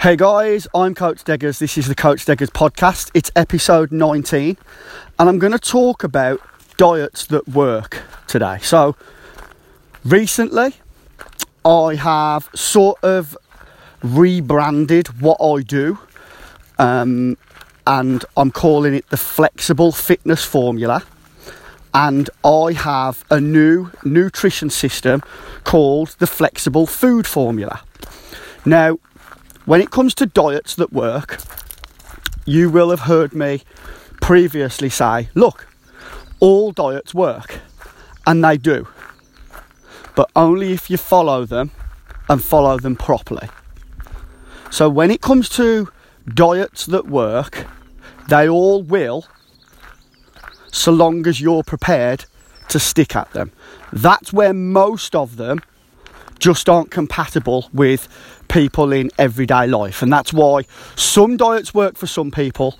Hey guys, I'm Coach Deggers. This is the Coach Deggers podcast. It's episode 19, and I'm going to talk about diets that work today. So, recently, I have sort of rebranded what I do, um, and I'm calling it the Flexible Fitness Formula. And I have a new nutrition system called the Flexible Food Formula. Now, when it comes to diets that work, you will have heard me previously say, look, all diets work, and they do, but only if you follow them and follow them properly. So, when it comes to diets that work, they all will, so long as you're prepared to stick at them. That's where most of them just aren't compatible with people in everyday life. And that's why some diets work for some people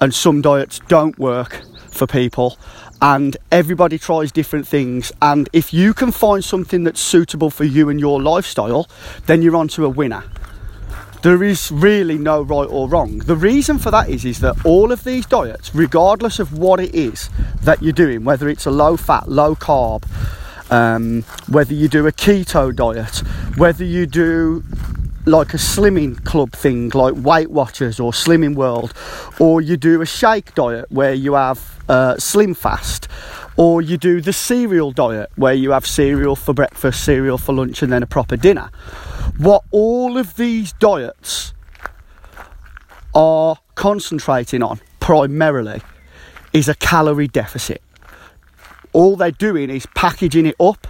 and some diets don't work for people. And everybody tries different things. And if you can find something that's suitable for you and your lifestyle, then you're onto a winner. There is really no right or wrong. The reason for that is, is that all of these diets, regardless of what it is that you're doing, whether it's a low fat, low carb, um, whether you do a keto diet, whether you do like a slimming club thing like Weight Watchers or Slimming World, or you do a shake diet where you have uh, Slim Fast, or you do the cereal diet where you have cereal for breakfast, cereal for lunch, and then a proper dinner. What all of these diets are concentrating on primarily is a calorie deficit. All they're doing is packaging it up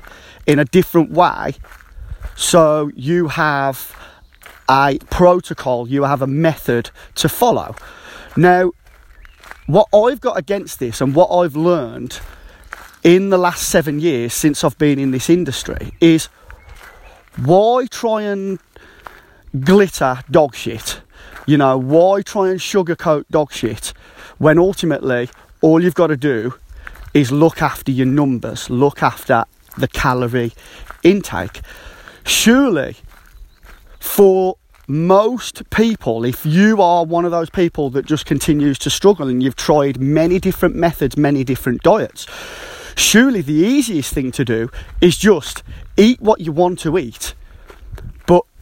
in a different way so you have a protocol, you have a method to follow. Now, what I've got against this and what I've learned in the last seven years since I've been in this industry is why try and glitter dog shit? You know, why try and sugarcoat dog shit when ultimately all you've got to do is look after your numbers, look after the calorie intake. Surely, for most people, if you are one of those people that just continues to struggle and you've tried many different methods, many different diets, surely the easiest thing to do is just eat what you want to eat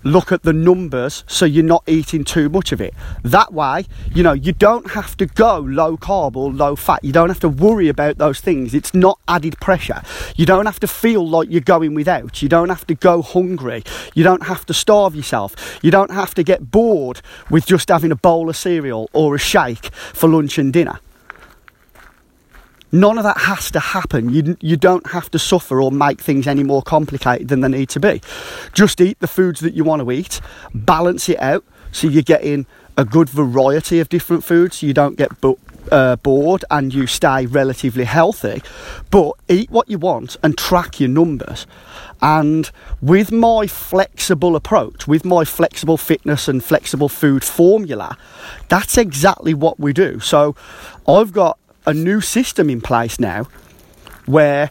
look at the numbers so you're not eating too much of it. That way, you know, you don't have to go low carb or low fat. You don't have to worry about those things. It's not added pressure. You don't have to feel like you're going without. You don't have to go hungry. You don't have to starve yourself. You don't have to get bored with just having a bowl of cereal or a shake for lunch and dinner. None of that has to happen. You, you don't have to suffer or make things any more complicated than they need to be. Just eat the foods that you want to eat, balance it out so you're getting a good variety of different foods so you don't get bo- uh, bored and you stay relatively healthy. But eat what you want and track your numbers. And with my flexible approach, with my flexible fitness and flexible food formula, that's exactly what we do. So I've got a new system in place now where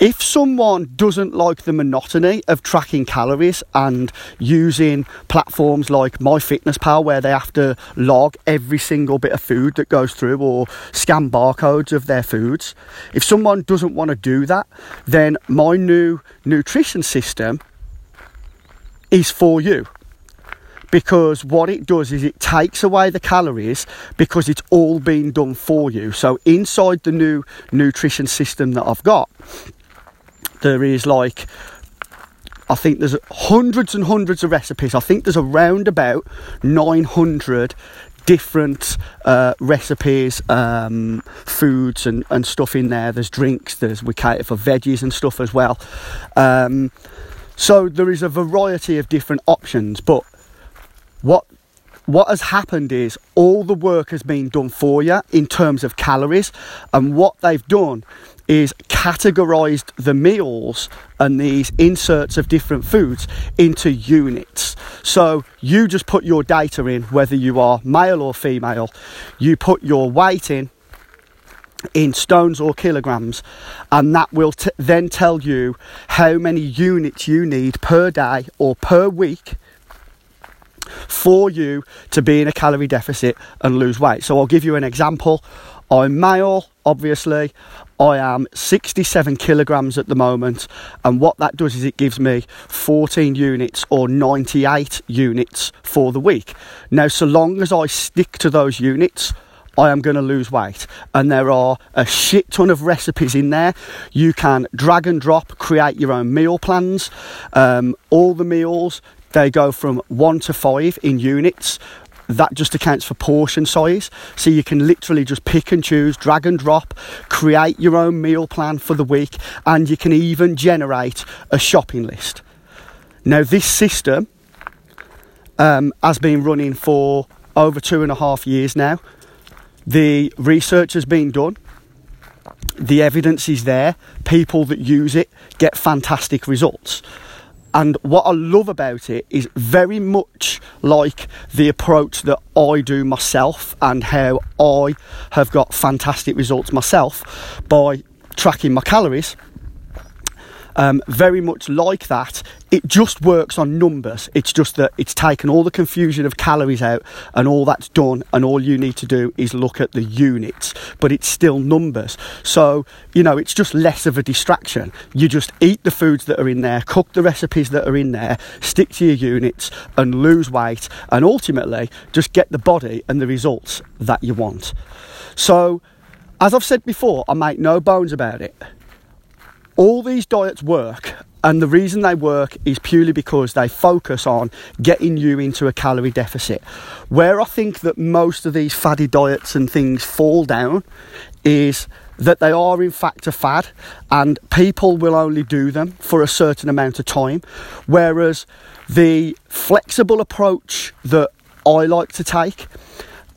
if someone doesn't like the monotony of tracking calories and using platforms like MyFitnessPal where they have to log every single bit of food that goes through or scan barcodes of their foods, if someone doesn't want to do that, then my new nutrition system is for you because what it does is it takes away the calories because it's all been done for you. So inside the new nutrition system that I've got, there is like I think there's hundreds and hundreds of recipes. I think there's around about 900 different uh, recipes, um, foods, and, and stuff in there. There's drinks, there's we cater for veggies and stuff as well. Um, so there is a variety of different options, but what what has happened is all the work has been done for you in terms of calories, and what they've done is categorized the meals and these inserts of different foods into units. So you just put your data in, whether you are male or female, you put your weight in in stones or kilograms, and that will t- then tell you how many units you need per day or per week for you to be in a calorie deficit and lose weight. So I'll give you an example. I'm male, obviously. I am 67 kilograms at the moment, and what that does is it gives me 14 units or 98 units for the week. Now, so long as I stick to those units, I am going to lose weight. And there are a shit ton of recipes in there. You can drag and drop, create your own meal plans. Um, all the meals, they go from one to five in units that just accounts for portion size. So you can literally just pick and choose, drag and drop, create your own meal plan for the week, and you can even generate a shopping list. Now, this system um, has been running for over two and a half years now. The research has been done. The evidence is there. People that use it get fantastic results. And what I love about it is very much like the approach that I do myself and how I have got fantastic results myself by tracking my calories um, very much like that. It just works on numbers. It's just that it's taken all the confusion of calories out and all that's done, and all you need to do is look at the units, but it's still numbers. So, you know, it's just less of a distraction. You just eat the foods that are in there, cook the recipes that are in there, stick to your units, and lose weight, and ultimately just get the body and the results that you want. So, as I've said before, I make no bones about it all these diets work and the reason they work is purely because they focus on getting you into a calorie deficit. Where I think that most of these faddy diets and things fall down is that they are in fact a fad and people will only do them for a certain amount of time. Whereas the flexible approach that I like to take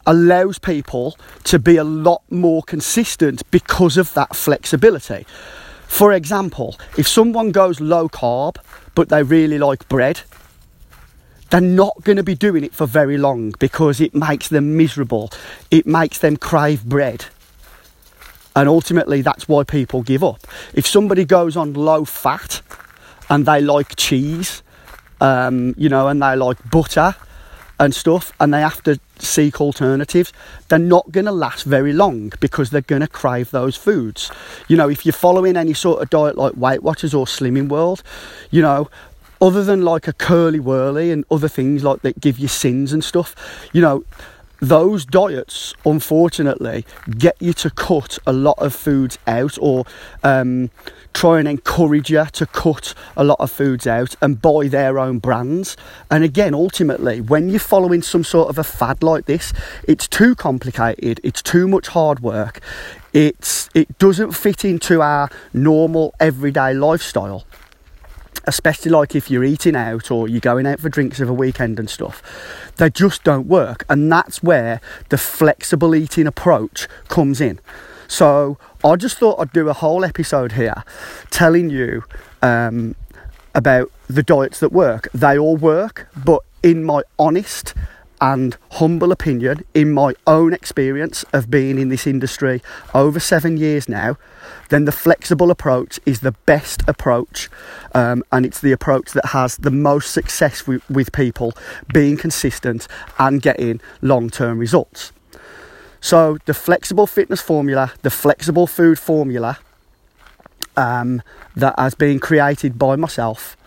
allows people to be a lot more consistent because of that flexibility. For example, if someone goes low carb but they really like bread, they're not going to be doing it for very long because it makes them miserable. It makes them crave bread. And ultimately, that's why people give up. If somebody goes on low fat and they like cheese, um, you know, and they like butter and stuff, and they have to seek alternatives, they're not going to last very long because they're going to crave those foods. You know, if you're following any sort of diet like Weight Watchers or Slimming World, you know, other than like a Curly Wurly and other things like that give you sins and stuff, you know, those diets unfortunately get you to cut a lot of foods out or um, try and encourage you to cut a lot of foods out and buy their own brands. And again ultimately when you're following some sort of a fad like this it's too complicated it's too much hard work it's it doesn't fit into our normal everyday lifestyle especially like if you're eating out or you're going out for drinks of a weekend and stuff, they just don't work. And that's where the flexible eating approach comes in. So I just thought I'd do a whole episode here telling you um, about the diets that work. They all work, but in my honest and humble opinion, in my own experience of being in this industry over seven years now, then the flexible approach is the best approach, um, and it's the approach that has the most success with, with people being consistent and getting long term results. So, the flexible fitness formula, the flexible food formula um, that has been created by myself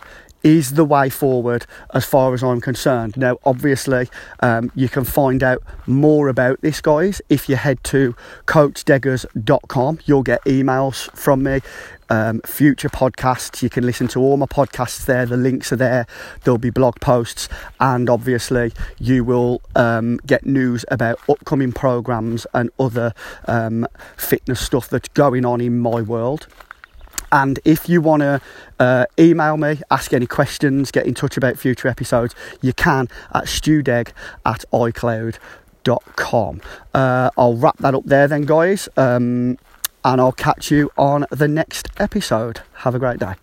is the way forward as far as I'm concerned. Now, obviously, um, you can find out more about this, guys, if you head to coachdeggers.com. You'll get emails from me, um, future podcasts. You can listen to all my podcasts there. The links are there. There'll be blog posts, and obviously, you will um, get news about upcoming programs and other um, fitness stuff that's going on in my world. And if you want to uh, email me, ask any questions, get in touch about future episodes, you can at stewdeg at icloud.com. Uh, I'll wrap that up there then, guys. Um, and I'll catch you on the next episode. Have a great day.